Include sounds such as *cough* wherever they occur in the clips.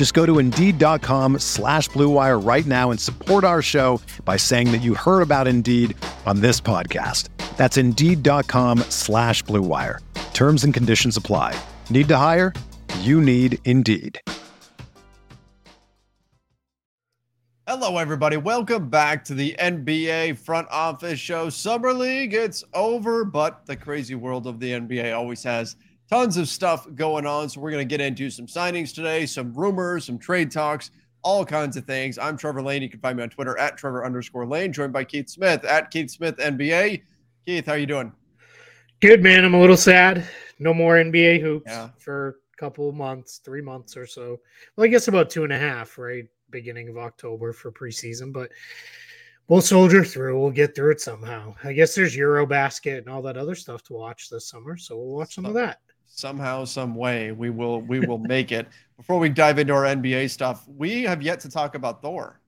Just go to Indeed.com slash BlueWire right now and support our show by saying that you heard about Indeed on this podcast. That's Indeed.com slash BlueWire. Terms and conditions apply. Need to hire? You need Indeed. Hello, everybody. Welcome back to the NBA front office show. Summer League, it's over, but the crazy world of the NBA always has tons of stuff going on. So, we're going to get into some signings today, some rumors, some trade talks, all kinds of things. I'm Trevor Lane. You can find me on Twitter at Trevor underscore Lane, joined by Keith Smith at Keith Smith NBA. Keith, how you doing? Good, man. I'm a little sad. No more NBA hoops yeah. for a couple months, three months or so. Well, I guess about two and a half, right? beginning of October for preseason, but we'll soldier through. We'll get through it somehow. I guess there's Eurobasket and all that other stuff to watch this summer, so we'll watch some of that. Somehow, some way, we will we will make it. *laughs* Before we dive into our NBA stuff, we have yet to talk about Thor.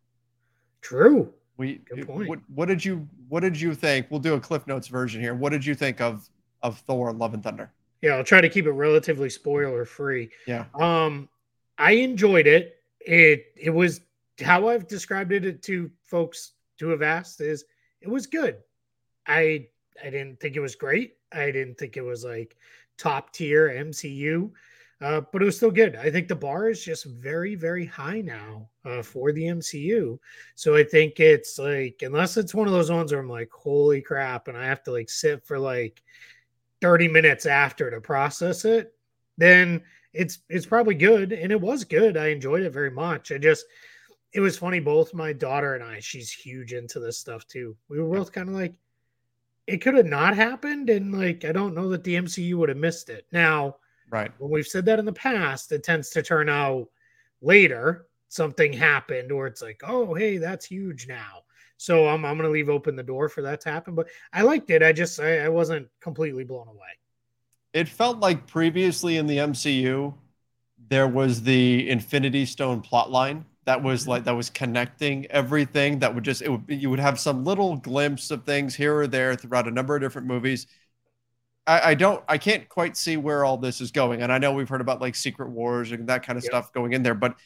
True. We what, what did you what did you think? We'll do a Cliff Notes version here. What did you think of of Thor: Love and Thunder? Yeah, I'll try to keep it relatively spoiler free. Yeah. Um, I enjoyed it it it was how I've described it to folks to have asked is it was good. I I didn't think it was great. I didn't think it was like top tier MCU, uh, but it was still good. I think the bar is just very very high now uh, for the MCU. So I think it's like unless it's one of those ones where I'm like holy crap, and I have to like sit for like 30 minutes after to process it, then it's it's probably good and it was good i enjoyed it very much i just it was funny both my daughter and i she's huge into this stuff too we were both kind of like it could have not happened and like i don't know that the mcu would have missed it. Now right. when we've said that in the past it tends to turn out later something happened or it's like oh hey that's huge now. So i'm, I'm gonna leave open the door for that to happen but i liked it i just I, I wasn't completely blown away. It felt like previously in the MCU, there was the Infinity Stone plotline that was like that was connecting everything. That would just it would be, you would have some little glimpse of things here or there throughout a number of different movies. I, I don't I can't quite see where all this is going, and I know we've heard about like Secret Wars and that kind of stuff going in there, but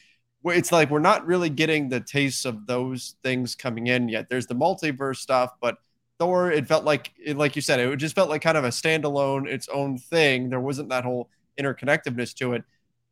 it's like we're not really getting the tastes of those things coming in yet. There's the multiverse stuff, but Thor, it felt like, it, like you said, it just felt like kind of a standalone, its own thing. There wasn't that whole interconnectedness to it.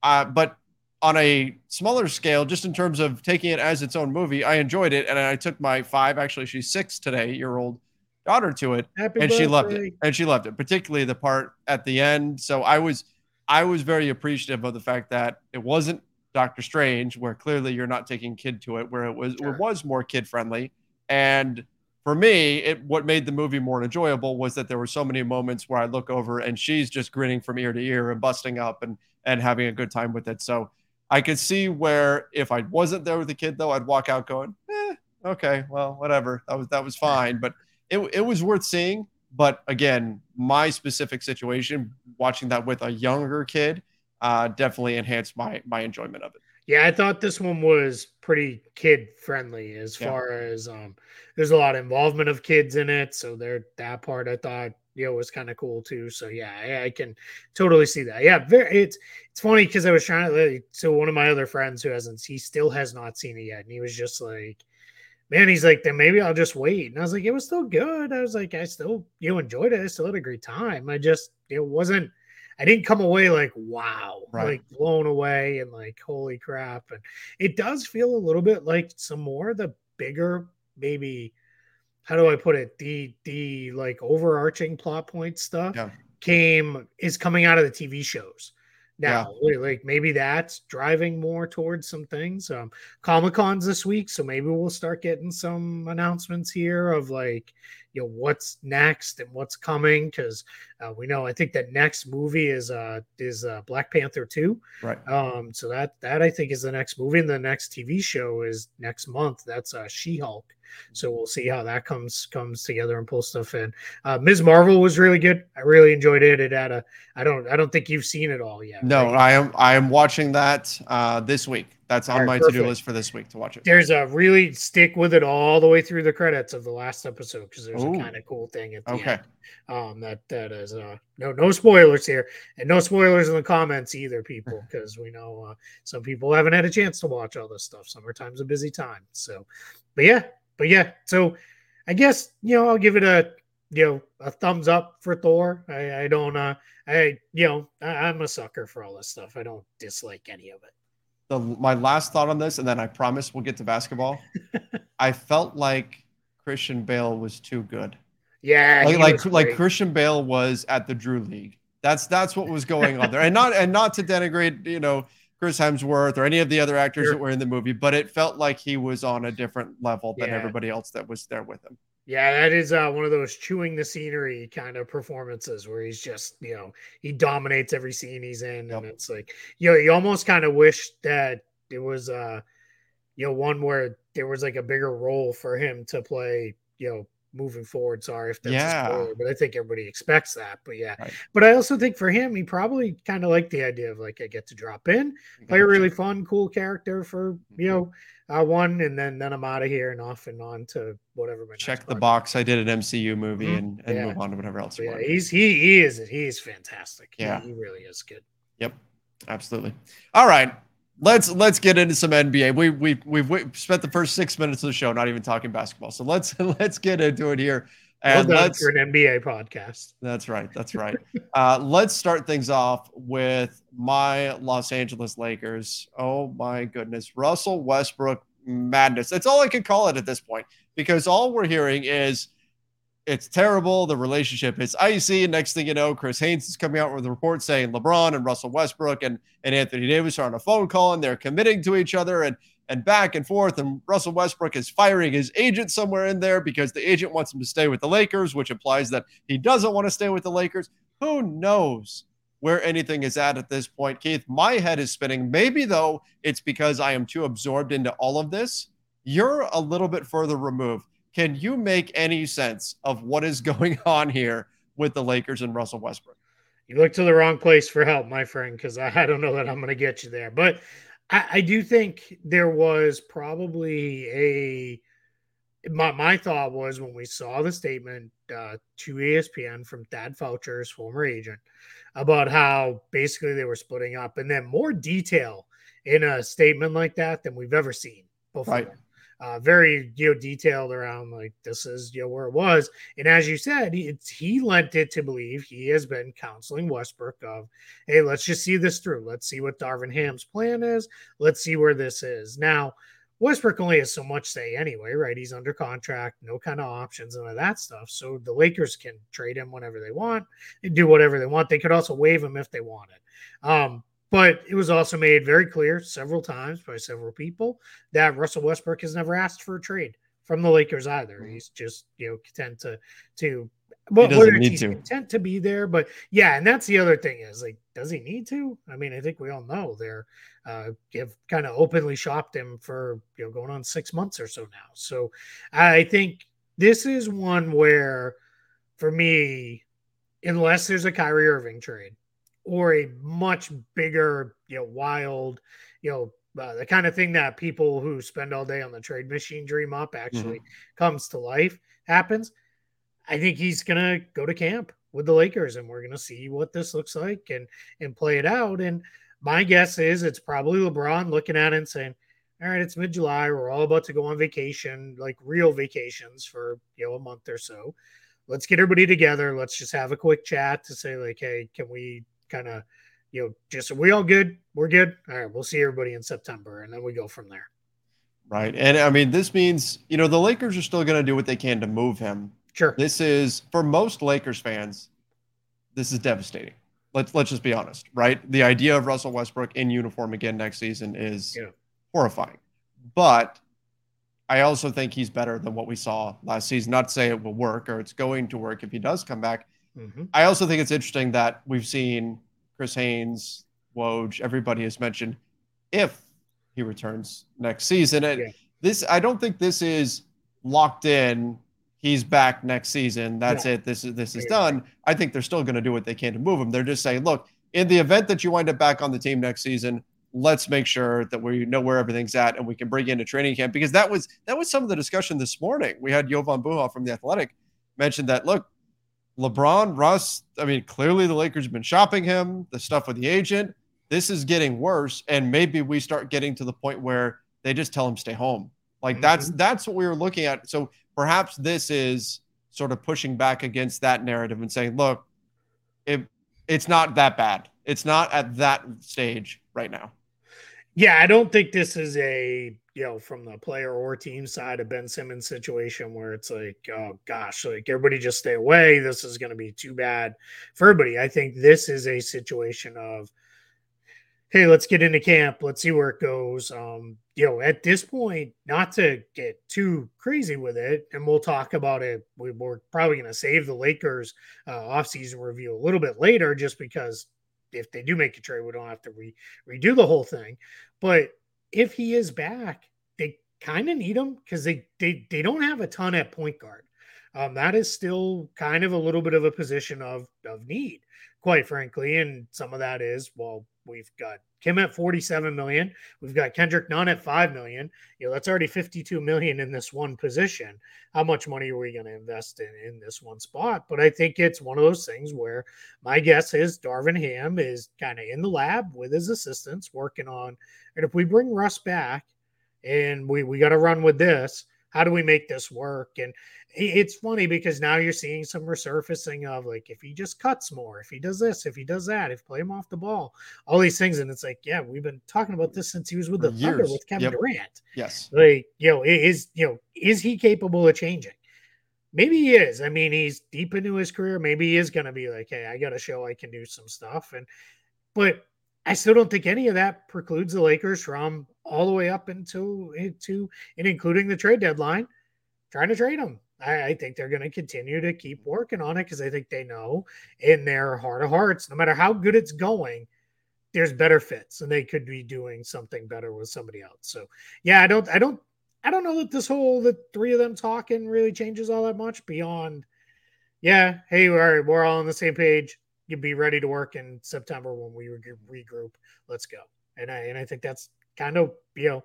Uh, but on a smaller scale, just in terms of taking it as its own movie, I enjoyed it, and I took my five, actually she's six today, year old daughter to it, Happy and birthday. she loved it, and she loved it, particularly the part at the end. So I was, I was very appreciative of the fact that it wasn't Doctor Strange, where clearly you're not taking kid to it, where it was, sure. it was more kid friendly, and for me, it what made the movie more enjoyable was that there were so many moments where I look over and she's just grinning from ear to ear and busting up and and having a good time with it. So I could see where if I wasn't there with the kid though, I'd walk out going, eh, okay, well, whatever. That was that was fine. But it it was worth seeing. But again, my specific situation, watching that with a younger kid, uh, definitely enhanced my my enjoyment of it. Yeah, I thought this one was pretty kid friendly as yeah. far as um there's a lot of involvement of kids in it. So there that part I thought you know was kind of cool too. So yeah, I, I, can totally see that. Yeah, very it's it's funny because I was trying to so one of my other friends who hasn't he still has not seen it yet, and he was just like man, he's like, then maybe I'll just wait. And I was like, it was still good. I was like, I still, you know, enjoyed it. I still had a great time. I just, it wasn't, I didn't come away like wow, right. like blown away and like holy crap. And it does feel a little bit like some more the bigger maybe how do I put it? The the like overarching plot point stuff yeah. came is coming out of the TV shows now. Yeah. Like maybe that's driving more towards some things. Um, Comic Con's this week, so maybe we'll start getting some announcements here of like, you know, what's next and what's coming. Because uh, we know I think that next movie is uh is uh, Black Panther two. Right. Um. So that that I think is the next movie, and the next TV show is next month. That's uh She Hulk. So we'll see how that comes comes together and pull stuff in. Uh, Ms. Marvel was really good. I really enjoyed it. It had a. I don't. I don't think you've seen it all yet. No, right? I am. I am watching that uh, this week. That's on right, my to do list for this week to watch it. There's a really stick with it all the way through the credits of the last episode because there's Ooh. a kind of cool thing at the okay. end. Um, that that is uh no no spoilers here and no spoilers in the comments either, people, *laughs* because we know uh, some people haven't had a chance to watch all this stuff. Summertime's a busy time, so but yeah, but yeah, so I guess you know I'll give it a you know a thumbs up for Thor. I, I don't uh I you know I, am a sucker for all this stuff. I don't dislike any of it. The my last thought on this, and then I promise we'll get to basketball. *laughs* I felt like Christian Bale was too good. Yeah, like like, like Christian Bale was at the Drew League. That's that's what was going on there, and not and not to denigrate you know Chris Hemsworth or any of the other actors sure. that were in the movie, but it felt like he was on a different level than yeah. everybody else that was there with him. Yeah, that is uh, one of those chewing the scenery kind of performances where he's just, you know, he dominates every scene he's in. Yep. And it's like, you know, you almost kind of wish that it was, uh, you know, one where there was like a bigger role for him to play, you know, moving forward. Sorry if that's yeah. Spoiler, but I think everybody expects that. But yeah, right. but I also think for him, he probably kind of liked the idea of like I get to drop in, play a really fun, cool character for you mm-hmm. know uh, won, and then then I'm out of here and off and on to whatever. Check the box. I did an MCU movie mm-hmm. and, and yeah. move on to whatever else. Yeah, he's he he is he's fantastic. Yeah, he, he really is good. Yep, absolutely. All right let's let's get into some NBA. We we we've, we've spent the first six minutes of the show not even talking basketball. So let's *laughs* let's get into it here. And well let's for an NBA podcast. That's right. That's right. *laughs* uh, let's start things off with my Los Angeles Lakers. Oh my goodness, Russell Westbrook madness. That's all I can call it at this point because all we're hearing is it's terrible. The relationship is icy. And next thing you know, Chris Haynes is coming out with a report saying LeBron and Russell Westbrook and, and Anthony Davis are on a phone call and they're committing to each other and and back and forth. And Russell Westbrook is firing his agent somewhere in there because the agent wants him to stay with the Lakers, which implies that he doesn't want to stay with the Lakers. Who knows where anything is at at this point, Keith? My head is spinning. Maybe though it's because I am too absorbed into all of this. You're a little bit further removed. Can you make any sense of what is *laughs* going on here with the Lakers and Russell Westbrook? You look to the wrong place for help, my friend, because I don't know that I'm going to get you there. But I, I, do think there was probably a. My, my thought was when we saw the statement uh, to ESPN from Thad Foucher's former agent about how basically they were splitting up, and then more detail in a statement like that than we've ever seen before. Right uh, very you know detailed around like this is you know where it was. And as you said he, he lent it to believe he has been counseling westbrook of hey let's just see this through. Let's see what darvin ham's plan is. Let's see where this is. Now westbrook only has so much say anyway right? He's under contract no kind of options and all that stuff. So the lakers can trade him whenever they want and do whatever they want. They could also waive him if they wanted. Um but it was also made very clear several times by several people that Russell Westbrook has never asked for a trade from the Lakers either. Mm-hmm. He's just you know content to to well, he doesn't need he's to. content to be there. But yeah, and that's the other thing is like, does he need to? I mean, I think we all know they're uh, have kind of openly shopped him for you know going on six months or so now. So I think this is one where, for me, unless there's a Kyrie Irving trade, or a much bigger, you know, wild, you know, uh, the kind of thing that people who spend all day on the trade machine dream up actually mm-hmm. comes to life happens. I think he's gonna go to camp with the Lakers, and we're gonna see what this looks like and and play it out. And my guess is it's probably LeBron looking at it and saying, "All right, it's mid July. We're all about to go on vacation, like real vacations for you know a month or so. Let's get everybody together. Let's just have a quick chat to say like, hey, can we kind of, you know, just are we all good? We're good. All right, we'll see everybody in September, and then we go from there. Right. And I mean, this means, you know, the Lakers are still going to do what they can to move him. Sure. This is for most Lakers fans, this is devastating. Let's let's just be honest, right? The idea of Russell Westbrook in uniform again next season is Yeah. horrifying. But I also think he's better than what we saw last season. Not to say it will work or it's going to work if he does come back. Mhm. I also think it's interesting that we've seen Chris Haynes, Woj, everybody has mentioned if he returns next season. And Yeah. this, I don't think this is locked in. He's back next season. That's No. it. This is this is Yeah. done. I think they're still going to do what they can to move him. They're just saying, look, in the event that you wind up back on the team next season, let's make sure that we know where everything's at and we can bring you into training camp because that was that was some of the discussion this morning. We had Jovan Buha from the Athletic mentioned that look, LeBron, Russ, I mean, clearly the Lakers have been shopping him, the stuff with the agent. This is getting worse. And maybe we start getting to the point where they just tell him stay home. Like that's mm-hmm. that's what we were looking at. So perhaps this is sort of pushing back against that narrative and saying, look, it it's not that bad. It's not at that stage right now. Yeah, I don't think this is a you know from the player or team side of Ben Simmons situation where it's like, oh gosh, like everybody just stay away. This is going to be too bad for everybody. I think this is a situation of, hey, let's get into camp. Let's see where it goes. Um, you know, at this point, not to get too crazy with it, and we'll talk about it. We, we're probably going to save the Lakers uh, offseason review a little bit later, just because if they do make a trade, we don't have to re- redo the whole thing. But if he is back, they kind of need him because they, they they don't have a ton at point guard. Um, that is still kind of a little bit of a position of of need, quite frankly. And some of that is well, we've got Kim at 47 million, we've got Kendrick Nunn at 5 million. You know, that's already 52 million in this one position. How much money are we going to invest in in this one spot? But I think it's one of those things where my guess is Darvin Ham is kind of in the lab with his assistants working on, and if we bring Russ back and we we got to run with this, how do we make this work? And it's funny because now you're seeing some resurfacing of like if he just cuts more, if he does this, if he does that, if play him off the ball, all these things, and it's like, yeah, we've been talking about this since he was with the Thunder with Kevin Yep. Durant. Yes. Like, you know, is you know, is he capable of changing? Maybe he is. I mean, he's deep into his career. Maybe he is going to be like, hey, I got to show I can do some stuff. And, but I still don't think any of that precludes the Lakers from all the way up into into and including the trade deadline, trying to trade them. I, I think they're going to continue to keep working on it because I think they know in their heart of hearts, no matter how good it's going, there's better fits and they could be doing something better with somebody else. So yeah, I don't, I don't, I don't know that this whole the three of them talking really changes all that much beyond. Yeah, hey, we're we're all on the same page. You'd be ready to work in September when we reg- regroup. Let's go. And I and I think that's kind of you know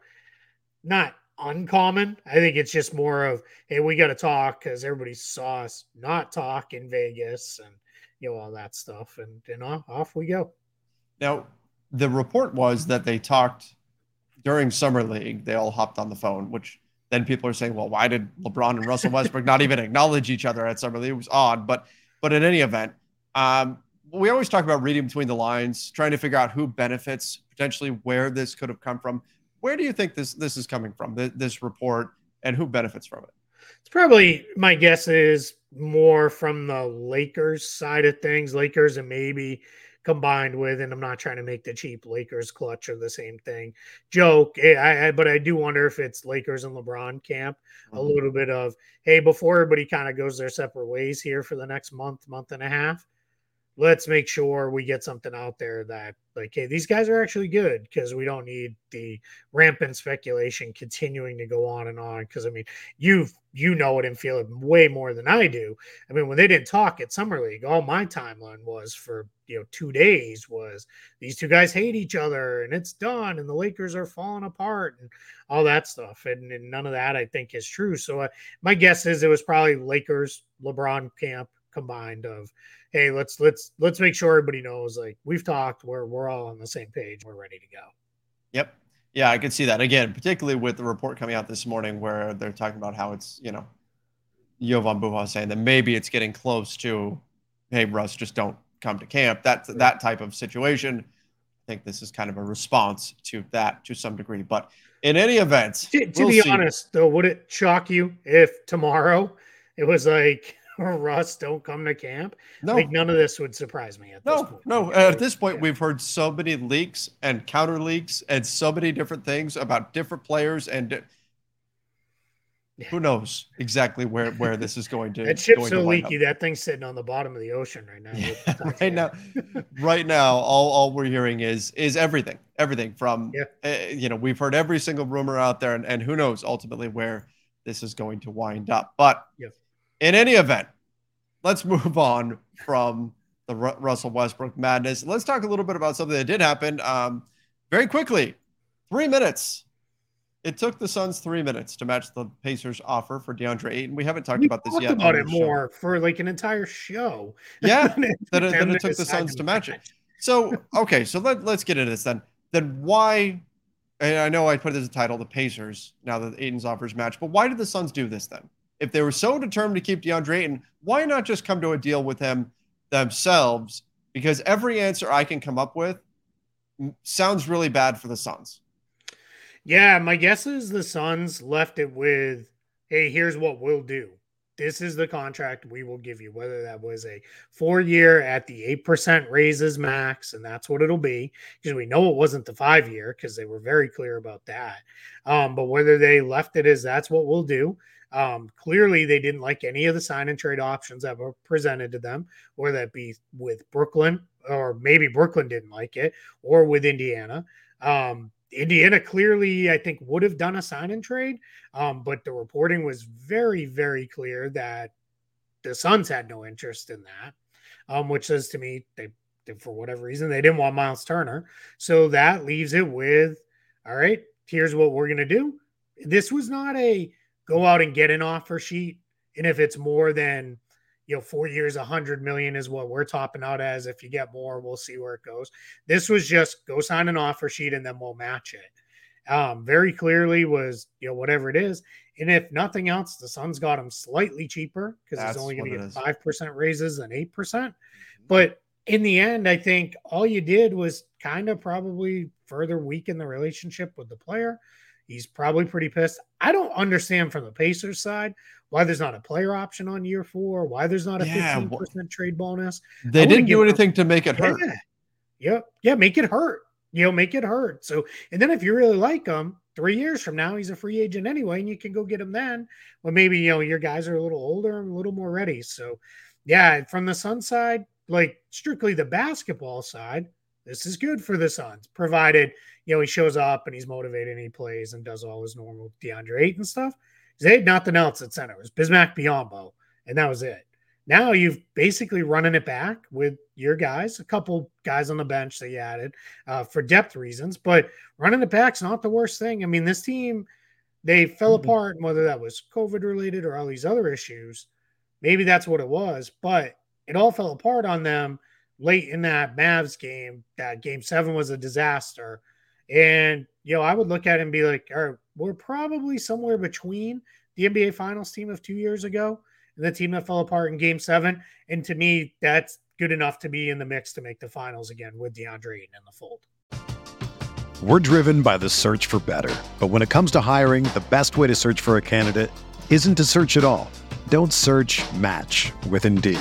not uncommon. I think it's just more of hey, we got to talk because everybody saw us not talk in Vegas and you know all that stuff, and and off, off we go. Now, the report was that they talked during summer league. They all hopped on the phone, which then people are saying, well, why did LeBron and Russell Westbrook not even acknowledge each other at summer league? It was odd, but but in any event, um, we always talk about reading between the lines, trying to figure out who benefits, potentially where this could have come from. Where do you think this this is coming from? This, this report and who benefits from it? It's probably my guess is more from the Lakers side of things, Lakers and maybe combined with, and I'm not trying to make the cheap Lakers clutch or the same thing joke. eh, I, I, but I do wonder if it's Lakers and LeBron camp a Mhm. little bit of hey, before everybody kind of goes their separate ways here for the next month, month and a half. Let's make sure we get something out there that, like, hey, these guys are actually good because we don't need the rampant speculation continuing to go on and on. Because I mean, you you know it and feel it way more than I do. I mean, when they didn't talk at summer league, all my timeline was for you know two days was these two guys hate each other and it's done and the Lakers are falling apart and all that stuff. And, and none of that I think is true. So uh, my guess is it was probably Lakers LeBron camp combined of hey let's let's let's make sure everybody knows like we've talked we're we're all on the same page we're ready to go Yep. Yeah, I could see that again, particularly with the report coming out this morning where they're talking about how it's, you know, Jovan Buha saying that maybe it's getting close to, hey, Russ, just don't come to camp. That that type of situation. I think this is kind of a response to that to some degree. But In any event, to, to we'll be see. honest, though, would it shock you if tomorrow it was like Russ don't come to camp? No, like none of this would surprise me at no, this point. No, at this point, yeah. we've heard so many leaks and counter leaks and so many different things about different players and who knows exactly where where this is going to. *laughs* that ship's so leaky. Up. That thing's sitting on the bottom of the ocean right now. Yeah, *laughs* right now, *laughs* right now, all all we're hearing is is everything, everything from. Yeah. Uh, you know, we've heard every single rumor out there, and and who knows ultimately where this is going to wind up. But yeah. In any event, let's move on from the Ru- Russell Westbrook madness. Let's talk a little bit about something that did happen. Um, very quickly, three minutes it took the Suns three minutes to match the Pacers' offer for DeAndre Ayton. We haven't talked we about this talked yet. About it more for like an entire show. Yeah, *laughs* that it, it took the Suns to match it. So okay, so let let's get into this then. Then why? And I know I put it as a title, the Pacers. Now that Ayton's offers match, but why did the Suns do this then? If they were so determined to keep DeAndre Ayton, why not just come to a deal with him themselves? Because every answer I can come up with sounds really bad for the Suns. Yeah, my guess is the Suns left it with, hey, here's what we'll do. This is the contract we will give you, whether that was a four year at the 8% raises max, and that's what it'll be, because we know it wasn't the five year, because they were very clear about that. Um, but whether they left it as that's what we'll do, um, clearly, they didn't like any of the sign and trade options that were presented to them, or that be with Brooklyn, or maybe Brooklyn didn't like it, or with Indiana. Um, Indiana clearly, I think, would have done a sign and trade, um, but the reporting was very, very clear that the Suns had no interest in that, um, which says to me they, they, for whatever reason, they didn't want Miles Turner. So that leaves it with, all right, here's what we're gonna do. This was not a go out and get an offer sheet, and if it's more than you know, four years, a hundred million is what we're topping out as. If you get more, we'll see where it goes. This was just go sign an offer sheet and then we'll match it. Um, very clearly was, you know, whatever it is. And if nothing else, the Suns got him slightly cheaper because it's only going to get five percent raises than eight percent. Mm-hmm. But in the end, I think all you did was kind of probably further weaken the relationship with the player. He's probably pretty pissed. I don't understand from the Pacers side why there's not a player option on year four, why there's not a yeah, 15% trade bonus. They didn't do anything to make it hurt. Yeah. yeah. Yeah. Make it hurt. You know, make it hurt. So, and then if you really like him, three years from now, he's a free agent anyway, and you can go get him then. Well, maybe, you know, your guys are a little older and a little more ready. So, yeah, from the Sun side, like strictly the basketball side, this is good for the Suns, provided you know he shows up and he's motivated and he plays and does all his normal DeAndre Ayton stuff. They had nothing else at center. It was Bismack Biyombo, and that was it. Now you've basically running it back with your guys, a couple guys on the bench that you added uh, for depth reasons, but running it back's not the worst thing. I mean, this team they fell mm-hmm. apart, and whether that was COVID related or all these other issues, maybe that's what it was. But it all fell apart on them late in that Mavs game. That game seven was a disaster. And, you know, I would look at it and be like, all right, we're probably somewhere between the NBA Finals team of two years ago and the team that fell apart in game seven. And to me, that's good enough to be in the mix to make the finals again with DeAndre Ayton in the fold. We're driven by the search for better. But when it comes to hiring, the best way to search for a candidate isn't to search at all. Don't search match with Indeed.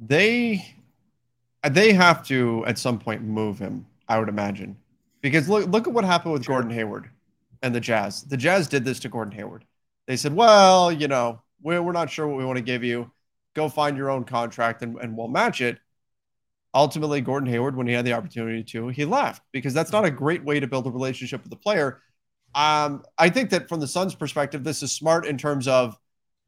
They they have to at some point move him. I would imagine because look look at what happened with sure. Gordon Hayward. and the Jazz. The Jazz did this to Gordon Hayward. They said, well, you know, we're, we're not sure what we want to give you. Go find your own contract and, and we'll match it. Ultimately, Gordon Hayward, when he had the opportunity to, he left because that's not a great way to build a relationship with the player. Um, I think that from the Suns' perspective, this is smart in terms of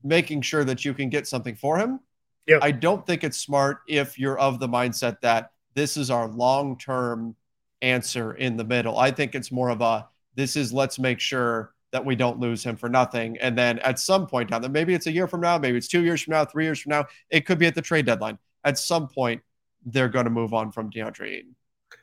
making sure that you can get something for him. Yep. I don't think it's smart if you're of the mindset that this is our long term answer in the middle. I think it's more of a this is let's make sure that we don't lose him for nothing. And then at some point down there, maybe it's a year from now, maybe it's two years from now, three years from now, it could be at the trade deadline. At some point, they're going to move on from DeAndre Ayton.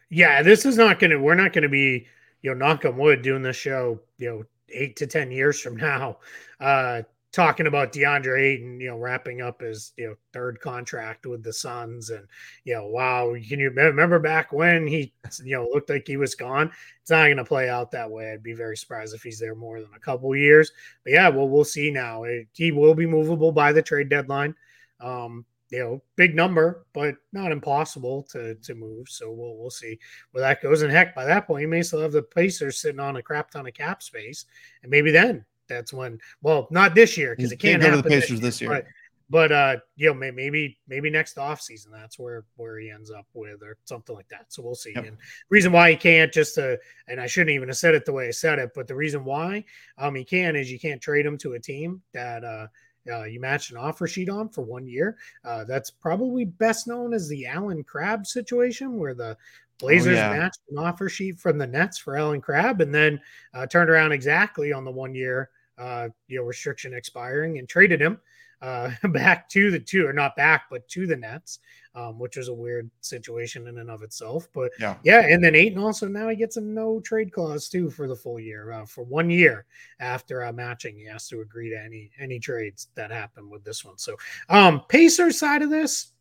Yeah, this is not going to, we're not going to be, you know, knock on wood doing this show, you know, eight to 10 years from now, uh, talking about DeAndre Ayton, you know, wrapping up his you know third contract with the Suns, and you know, wow, can you remember back when he you know looked like he was gone? It's not going to play out that way. I'd be very surprised if he's there more than a couple years. But yeah, well, we'll see now. He will be movable by the trade deadline. Um, you know, big number, but not impossible to to move. So we'll we'll see where that goes. And heck, by that point, you may still have the Pacers sitting on a crap ton of cap space, and maybe then that's when. Well, not this year because it can't, can't go to the Pacers this year. But, but uh, you know, maybe maybe next off season that's where where he ends up with or something like that. So we'll see. Yep. And reason why he can't just uh, and I shouldn't even have said it the way I said it, but the reason why um he can is you can't trade him to a team that uh uh, you match an offer sheet on for one year. Uh, that's probably best known as the Allen Crabbe situation, where the Blazers oh, yeah. matched an offer sheet from the Nets for Allen Crabbe and then uh, turned around exactly on the one year uh, you know, restriction expiring and traded him uh, *laughs* back to the two, or not back, but to the Nets, um, which was a weird situation in and of itself. But yeah, yeah, and then Ayton also now he gets a no trade clause too for the full year uh, for one year after uh, matching. He has to agree to any any trades that happen with this one. So, um, Pacers side of this,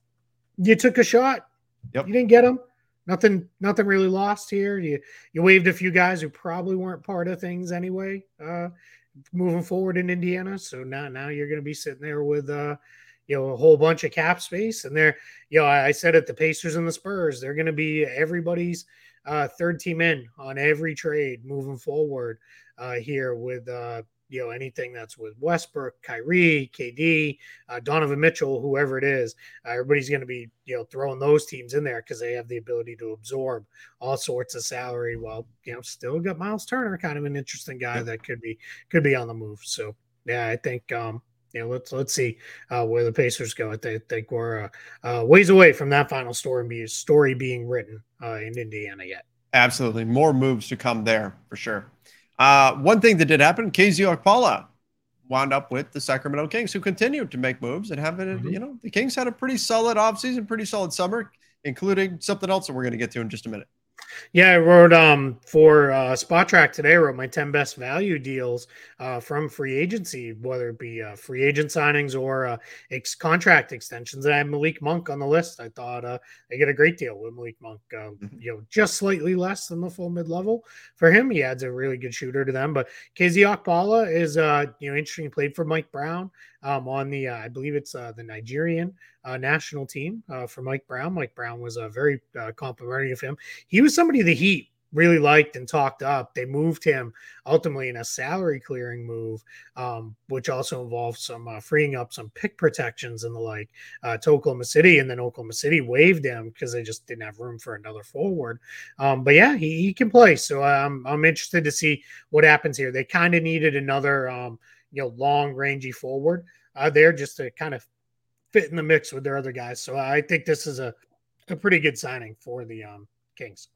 you took a shot. Yep. You didn't get him. Nothing, nothing really lost here. You you waved a few guys who probably weren't part of things anyway. Uh, moving forward in Indiana. So now now you're going to be sitting there with uh you know a whole bunch of cap space and they're you know I, said it the Pacers and the Spurs they're going to be everybody's uh third team in on every trade moving forward uh here with uh you know anything that's with Westbrook, Kyrie, KD, uh, Donovan Mitchell, whoever it is, uh, everybody's going to be you know throwing those teams in there because they have the ability to absorb all sorts of salary. While you know still got Miles Turner, kind of an interesting guy that could be could be on the move. So yeah, I think um, yeah, let's let's see uh, where the Pacers go. I think we're uh, uh, ways away from that final story being story being written uh, in Indiana yet. Absolutely, more moves to come there for sure. Uh, one thing that did happen, KZ Okpala wound up with the Sacramento Kings, who continued to make moves and have it. Mm-hmm. You know, the Kings had a pretty solid offseason, pretty solid summer, including something else that we're going to get to in just a minute. Yeah, I wrote um for uh, Track today. I wrote my ten best value deals uh, from free agency, whether it be uh, free agent signings or uh, ex- contract extensions. And I have Malik Monk on the list. I thought uh, they get a great deal with Malik Monk. Uh, mm-hmm. You know, just slightly less than the full mid level for him. He adds a really good shooter to them. But KZ Okpala is uh you know interesting. He played for Mike Brown um, on the uh, I believe it's uh, the Nigerian uh, national team uh, for Mike Brown. Mike Brown was uh, very uh, complimentary of him. He was somebody the Heat really liked and talked up. They moved him ultimately in a salary clearing move, um, which also involved some uh, freeing up some pick protections and the like uh, to Oklahoma City. And then Oklahoma City waived him because they just didn't have room for another forward. Um, but yeah, he, he, can play. So I'm, I'm interested to see what happens here. They kind of needed another, um, you know, long rangy forward uh, there just to kind of fit in the mix with their other guys. So I think this is a, a pretty good signing for the um, Kings.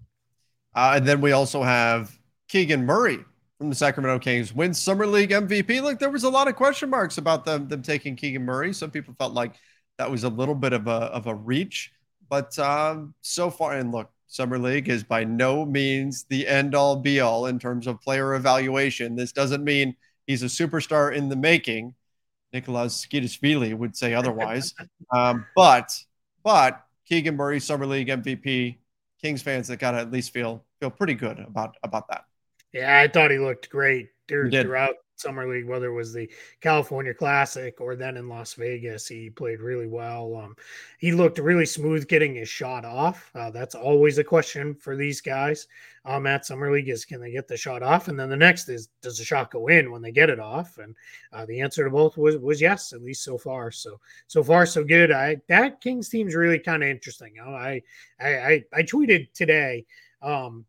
Uh, and then we also have Keegan Murray from the Sacramento Kings wins Summer League MVP. Look, there was a lot of question marks about them, them taking Keegan Murray. Some people felt like that was a little bit of a, of a reach. But um, so far, and look, Summer League is by no means the end all be all in terms of player evaluation. This doesn't mean he's a superstar in the making. Nicholas Tskitishvili would say otherwise. *laughs* um, but but Keegan Murray, Summer League MVP, Kings fans that gotta at least feel feel pretty good about about that. Yeah, I thought he looked great throughout summer league, whether it was the California Classic or then in Las Vegas. He played really well. Um, he looked really smooth getting his shot off. Uh, that's always a question for these guys um, at summer league is can they get the shot off, and then the next is does the shot go in when they get it off? And uh, the answer to both was was yes, at least so far. So so far so good. I that Kings team's really kind of interesting. I, I I I tweeted today. Um,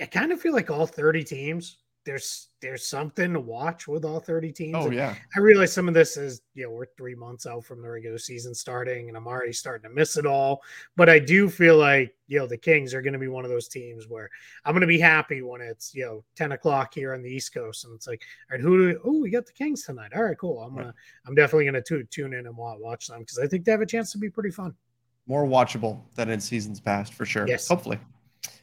I kind of feel like all 30 teams there's there's something to watch with all 30 teams. Oh yeah. I realize some of this is, you know, we're three months out from the regular season starting and I'm already starting to miss it all. But I do feel like, you know, the Kings are going to be one of those teams where I'm going to be happy when it's, you know, 10 o'clock here on the East Coast. And it's like, all right, who do, oh, we got the Kings tonight. All right, cool. I'm going to, I'm definitely going to tune in and watch them because I think they have a chance to be pretty fun. More watchable than in seasons past for sure. Yes. Hopefully.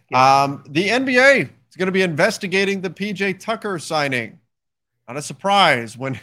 Yeah. Um, the NBA going to be investigating the PJ Tucker signing. Not a surprise when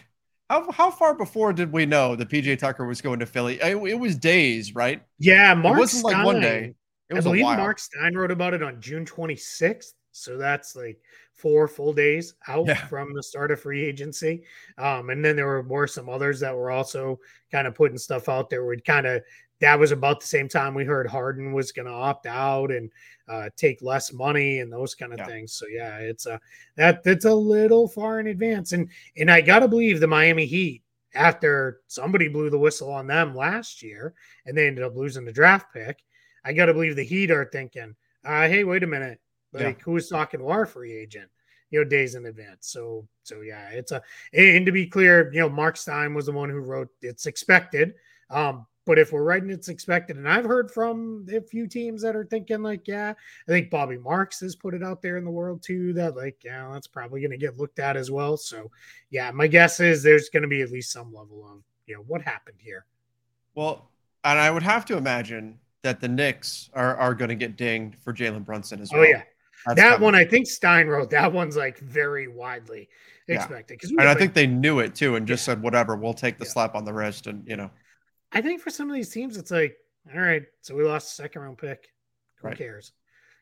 how, how far before did we know that PJ Tucker was going to Philly? It, it was days, right? Yeah, Mark it wasn't Stein, like one day. I believe Mark Stein wrote about it on June 26th. So that's like four full days out yeah. from the start of free agency. Um, and then there were, were some others that were also kind of putting stuff out there. We'd kind of that was about the same time we heard Harden was going to opt out and uh, take less money and those kind of yeah. things. So yeah, it's a that that's a little far in advance. And and I gotta believe the Miami Heat after somebody blew the whistle on them last year and they ended up losing the draft pick. I gotta believe the Heat are thinking, uh, hey, wait a minute, like yeah. who's talking to our free agent? You know, days in advance. So so yeah, it's a and to be clear, you know, Mark Stein was the one who wrote it's expected. Um, but if we're writing it's expected, and I've heard from a few teams that are thinking like, yeah, I think Bobby Marks has put it out there in the world too that like, yeah, that's probably going to get looked at as well. So, yeah, my guess is there's going to be at least some level of you know what happened here. Well, and I would have to imagine that the Knicks are are going to get dinged for Jalen Brunson as oh, well. Oh yeah, that's that coming. one I think Stein wrote. That one's like very widely expected because, and I think they knew it too, and just yeah. said whatever, we'll take the yeah. slap on the wrist, and you know. I think for some of these teams, it's like, all right, so we lost a second round pick. Who right. cares?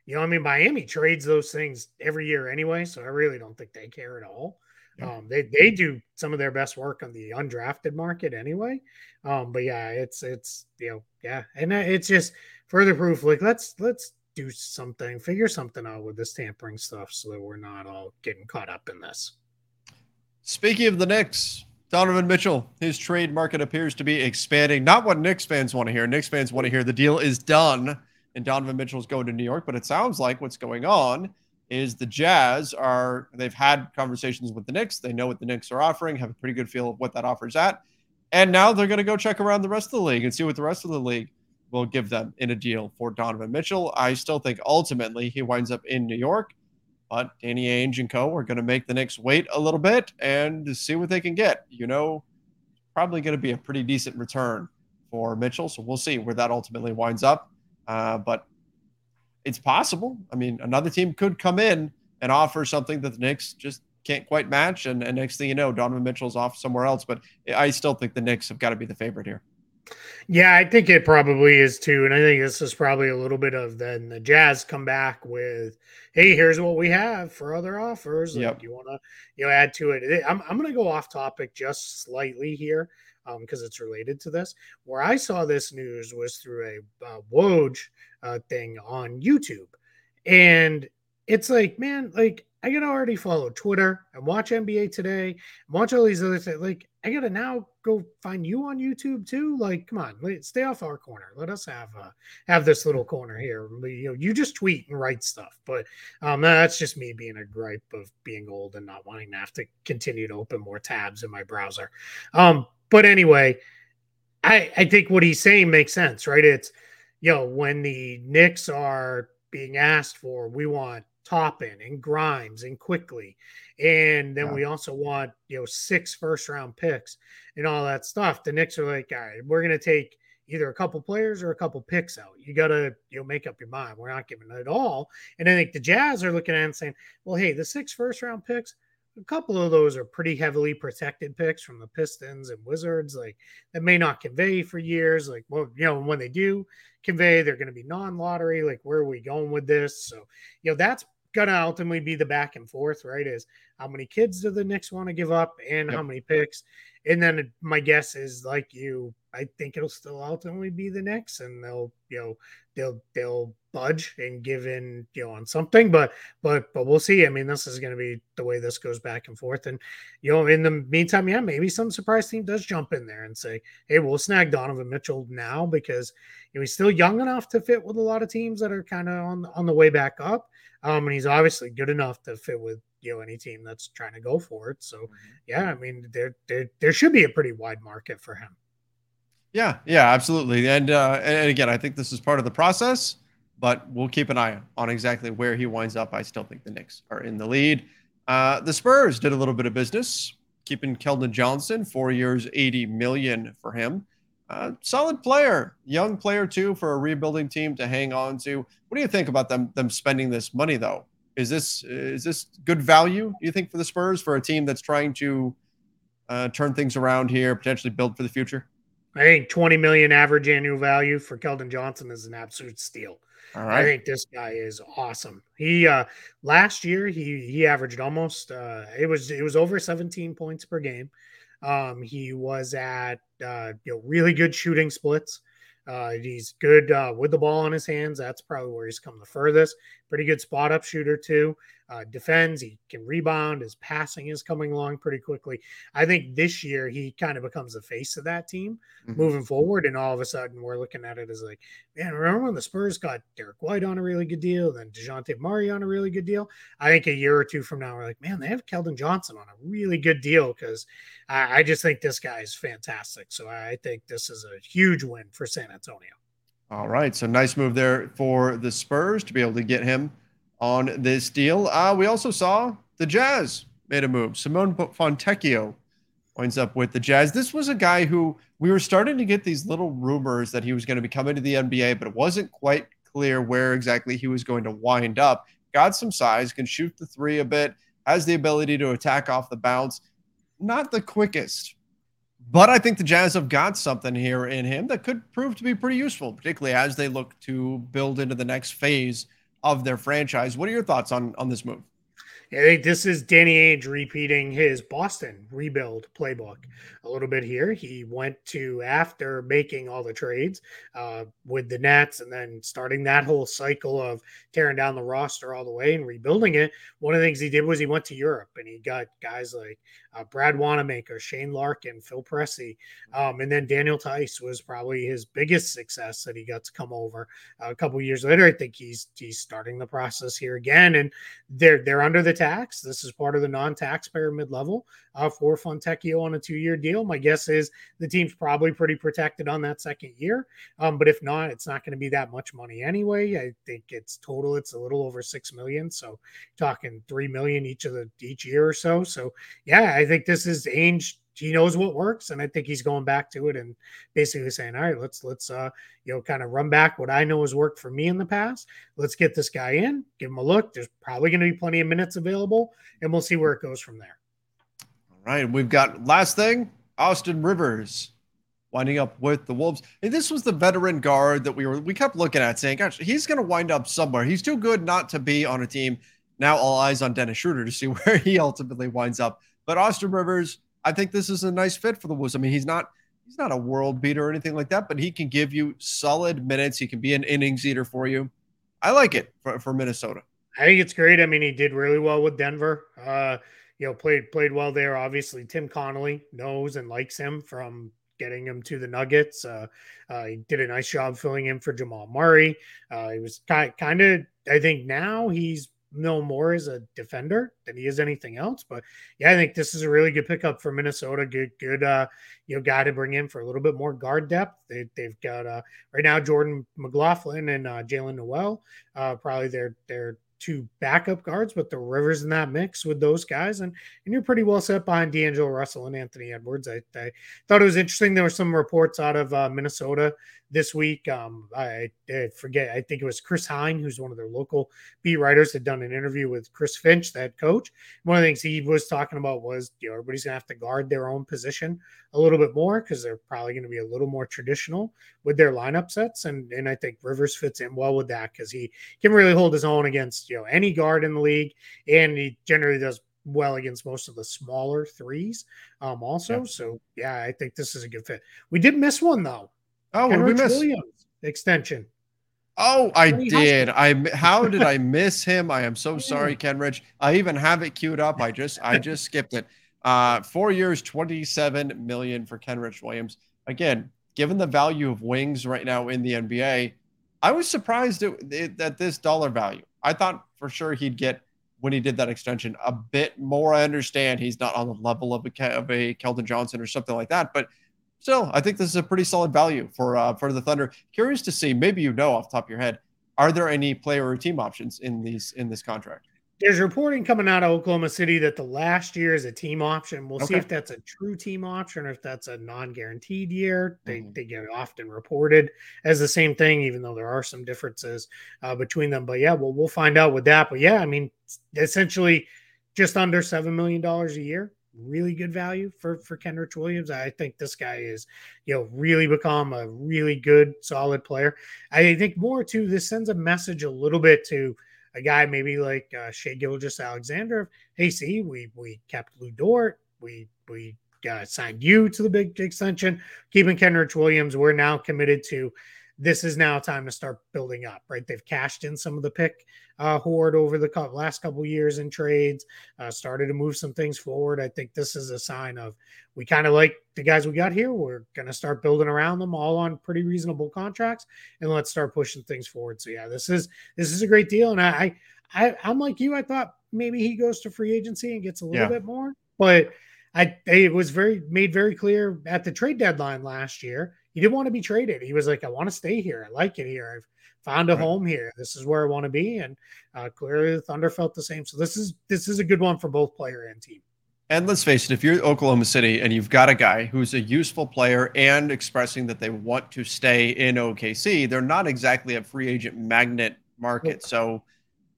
You know, I mean, Miami trades those things every year anyway, so I really don't think they care at all. Yeah. Um, they they do some of their best work on the undrafted market anyway. Um, but yeah, it's it's you know yeah, and it's just further proof. Like let's let's do something, figure something out with this tampering stuff, so that we're not all getting caught up in this. Speaking of the Knicks, Donovan Mitchell, his trade market appears to be expanding. Not what Knicks fans want to hear. Knicks fans want to hear the deal is done and Donovan Mitchell's going to New York. But it sounds like what's going on is the Jazz are, they've had conversations with the Knicks. They know what the Knicks are offering, have a pretty good feel of what that offer's at. And now they're going to go check around the rest of the league and see what the rest of the league will give them in a deal for Donovan Mitchell. I still think ultimately he winds up in New York. But Danny Ainge and co are going to make the Knicks wait a little bit and see what they can get. You know, probably going to be a pretty decent return for Mitchell. So we'll see where that ultimately winds up. Uh, but it's possible. I mean, another team could come in and offer something that the Knicks just can't quite match. And, and next thing you know, Donovan Mitchell's off somewhere else. But I still think the Knicks have got to be the favorite here. Yeah, I think it probably is too. And I think this is probably a little bit of then the Jazz come back with, hey, here's what we have for other offers. Like, you want to you know add to it? I'm I'm gonna go off topic just slightly here because um, it's related to this. Where I saw this news was through a uh, Woj uh, thing on YouTube, and it's like, man, like I gotta already follow Twitter and watch NBA Today, and watch all these other things. Like I gotta now go find you on YouTube too. Like, come on, stay off our corner. Let us have uh, have this little corner here. You know, you just tweet and write stuff, but um, that's just me being a gripe of being old and not wanting to have to continue to open more tabs in my browser. Um, but anyway, I I think what he's saying makes sense, right? It's you know when the Knicks are being asked for, we want Toppin and Grimes and Quickley. And then yeah. we also want, you know, six first round picks and all that stuff. The Knicks are like, all right, we're going to take either a couple players or a couple picks out. You got to, you know, make up your mind. We're not giving it all. And I think the Jazz are looking at and saying, well, hey, the six first round picks, a couple of those are pretty heavily protected picks from the Pistons and Wizards, like that may not convey for years. Like, well, you know, when they do convey, they're going to be non lottery. Like, where are we going with this? So, you know, that's gonna ultimately be the back and forth, right? Is how many kids do the Knicks want to give up and yep. how many picks? And then my guess is like you, I think it'll still ultimately be the Knicks, and they'll you know they'll they'll budge and give in you know on something, but but but we'll see. I mean, this is going to be the way this goes back and forth, and you know in the meantime, yeah, maybe some surprise team does jump in there and say, hey, we'll snag Donovan Mitchell now because you know, he's still young enough to fit with a lot of teams that are kind of on on the way back up, um, and he's obviously good enough to fit with you know any team that's trying to go for it. So mm-hmm. yeah, I mean there there there should be a pretty wide market for him. Yeah, yeah, absolutely. And uh, and again, I think this is part of the process, but we'll keep an eye on exactly where he winds up. I still think the Knicks are in the lead. Uh, the Spurs did a little bit of business, keeping Keldon Johnson, four years, eighty million for him. Uh, solid player, young player too, for a rebuilding team to hang on to. What do you think about them them spending this money though? Is this is this good value? You think for the Spurs for a team that's trying to uh, turn things around here, potentially build for the future? I think 20 million average annual value for Keldon Johnson is an absolute steal. All right. I think this guy is awesome. He uh last year he he averaged almost uh it was it was over 17 points per game. Um he was at uh you know really good shooting splits. Uh, he's good uh, with the ball in his hands. That's probably where he's come the furthest. Pretty good spot up shooter too uh, defends, he can rebound, his passing is coming along pretty quickly. I think this year he kind of becomes the face of that team mm-hmm. moving forward. And all of a sudden we're looking at it as like, man, remember when the Spurs got Derrick White on a really good deal, then DeJounte Murray on a really good deal? I think a year or two from now, we're like, man, they have Keldon Johnson on a really good deal because I, I just think this guy is fantastic. So I think this is a huge win for San Antonio. All right. So nice move there for the Spurs to be able to get him on this deal. Uh, we also saw the Jazz made a move. Simone Fontecchio winds up with the Jazz. This was a guy who we were starting to get these little rumors that he was going to be coming to the NBA, but it wasn't quite clear where exactly he was going to wind up. Got some size, can shoot the three a bit, has the ability to attack off the bounce. Not the quickest, but I think the Jazz have got something here in him that could prove to be pretty useful, particularly as they look to build into the next phase of their franchise. What are your thoughts on on this move? I think this is Danny Ainge repeating his Boston rebuild playbook a little bit here. He went to after making all the trades uh, with the Nets and then starting that whole cycle of tearing down the roster all the way and rebuilding it. One of the things he did was he went to Europe and he got guys like uh, Brad Wanamaker, Shane Larkin, Phil Pressey, um, and then Daniel Theis was probably his biggest success that he got to come over. Uh, a couple years later, I think he's he's starting the process here again, and they're they're under the tax. This is part of the non-taxpayer mid-level uh, for Fontecchio on a two-year deal. My guess is the team's probably pretty protected on that second year, um, but if not, it's not going to be that much money anyway. I think it's total; it's a little over six million, so talking three million each of the each year or so. So yeah. I think this is Ainge. He knows what works, and I think he's going back to it and basically saying, "All right, let's let's uh you know kind of run back what I know has worked for me in the past. Let's get this guy in, give him a look. There's probably going to be plenty of minutes available, and we'll see where it goes from there." All right, we've got last thing: Austin Rivers winding up with the Wolves. And this was the veteran guard that we were we kept looking at, saying, "Gosh, he's going to wind up somewhere. He's too good not to be on a team." Now all eyes on Dennis Schroeder to see *laughs* where he ultimately winds up. But Austin Rivers, I think this is a nice fit for the Wolves. I mean, he's not he's not a world beater or anything like that, but he can give you solid minutes. He can be an innings eater for you. I like it for, for Minnesota. I think it's great. I mean, he did really well with Denver. Uh, you know, played played well there. Obviously, Tim Connolly knows and likes him from getting him to the Nuggets. Uh, uh, he did a nice job filling in for Jamal Murray. Uh, he was kind kind of. I think now he's no more as a defender than he is anything else. But yeah, I think this is a really good pickup for Minnesota. Good, good, uh, you know, guy to bring in for a little bit more guard depth. They, have got uh, right now Jordan McLaughlin and uh, Jaylen Nowell, uh, probably their their two backup guards, but the Rivers in that mix with those guys, and and you're pretty well set behind D'Angelo Russell and Anthony Edwards. I, I thought it was interesting. There were some reports out of uh, Minnesota this week. Um, I, I, forget, I think it was Chris Hine, who's one of their local beat writers, had done an interview with Chris Finch, that coach. One of the things he was talking about was, you know, everybody's going to have to guard their own position a little bit more because they're probably going to be a little more traditional with their lineup sets. And, and I think Rivers fits in well with that because he can really hold his own against, you know, any guard in the league. And he generally does well against most of the smaller threes um also yeah. so yeah i think this is a good fit we did miss one though Oh, we miss? Williams extension. Oh, I did. I how did I miss him? I am so *laughs* sorry, Kenrich. I even have it queued up. I just I just skipped it. Uh, four years, twenty-seven million for Kenrich Williams. Again, given the value of wings right now in the NBA, I was surprised at, at this dollar value. I thought for sure he'd get when he did that extension a bit more. I understand he's not on the level of a of a Keldon Johnson or something like that, but still, I think this is a pretty solid value for uh, for the Thunder. Curious to see, maybe you know off the top of your head, are there any player or team options in these in this contract? There's reporting coming out of Oklahoma City that the last year is a team option. We'll okay. see if that's a true team option or if that's a non-guaranteed year. They, mm-hmm. they get often reported as the same thing, even though there are some differences uh, between them. But yeah, well, we'll find out with that. But yeah, I mean, essentially just under seven million dollars a year really good value for for Kendrick Williams. I think this guy is, you know, really become a really good, solid player. I think more too. This sends a message a little bit to a guy maybe like uh, Shai Gilgeous-Alexander. Hey, see, we we kept Lu Dort. We we uh, signed you to the big extension. Keeping Kendrick Williams, we're now committed to this is now time to start building up, right? They've cashed in some of the pick uh, hoard over the last couple years in trades, uh, started to move some things forward. I think this is a sign of we kind of like the guys we got here. We're going to start building around them all on pretty reasonable contracts, and let's start pushing things forward. So yeah, this is this is a great deal, and I, I I'm like you. I thought maybe he goes to free agency and gets a little yeah. bit more, but I it was very made very clear at the trade deadline last year he didn't want to be traded. He was like, I want to stay here. I like it here. I've found a right. home here. This is where I want to be. And uh, clearly the Thunder felt the same. So this is this is a good one for both player and team. And let's face it, if you're Oklahoma City and you've got a guy who's a useful player and expressing that they want to stay in OKC, they're not exactly a free agent magnet market. Nope. So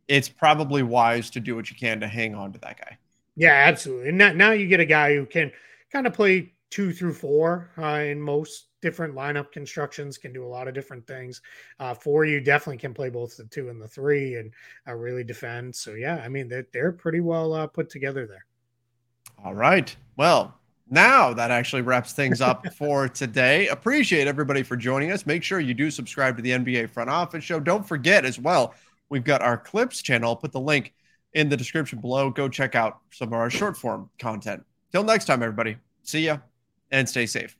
it's probably wise to do what you can to hang on to that guy. Yeah, absolutely. And now, now you get a guy who can kind of play two through four uh, in most different lineup constructions can do a lot of different things. Uh, for you definitely can play both the two and the three and uh, really defend. So yeah i mean they're, they're pretty well uh, put together there. All right. Well now that actually wraps things up *laughs* for today. Appreciate everybody for joining us. Make sure you do subscribe to the nba front office show. Don't forget as well we've got our clips channel. I'll put the link in the description below. Go check out some of our short form content. Till next time everybody. See ya and stay safe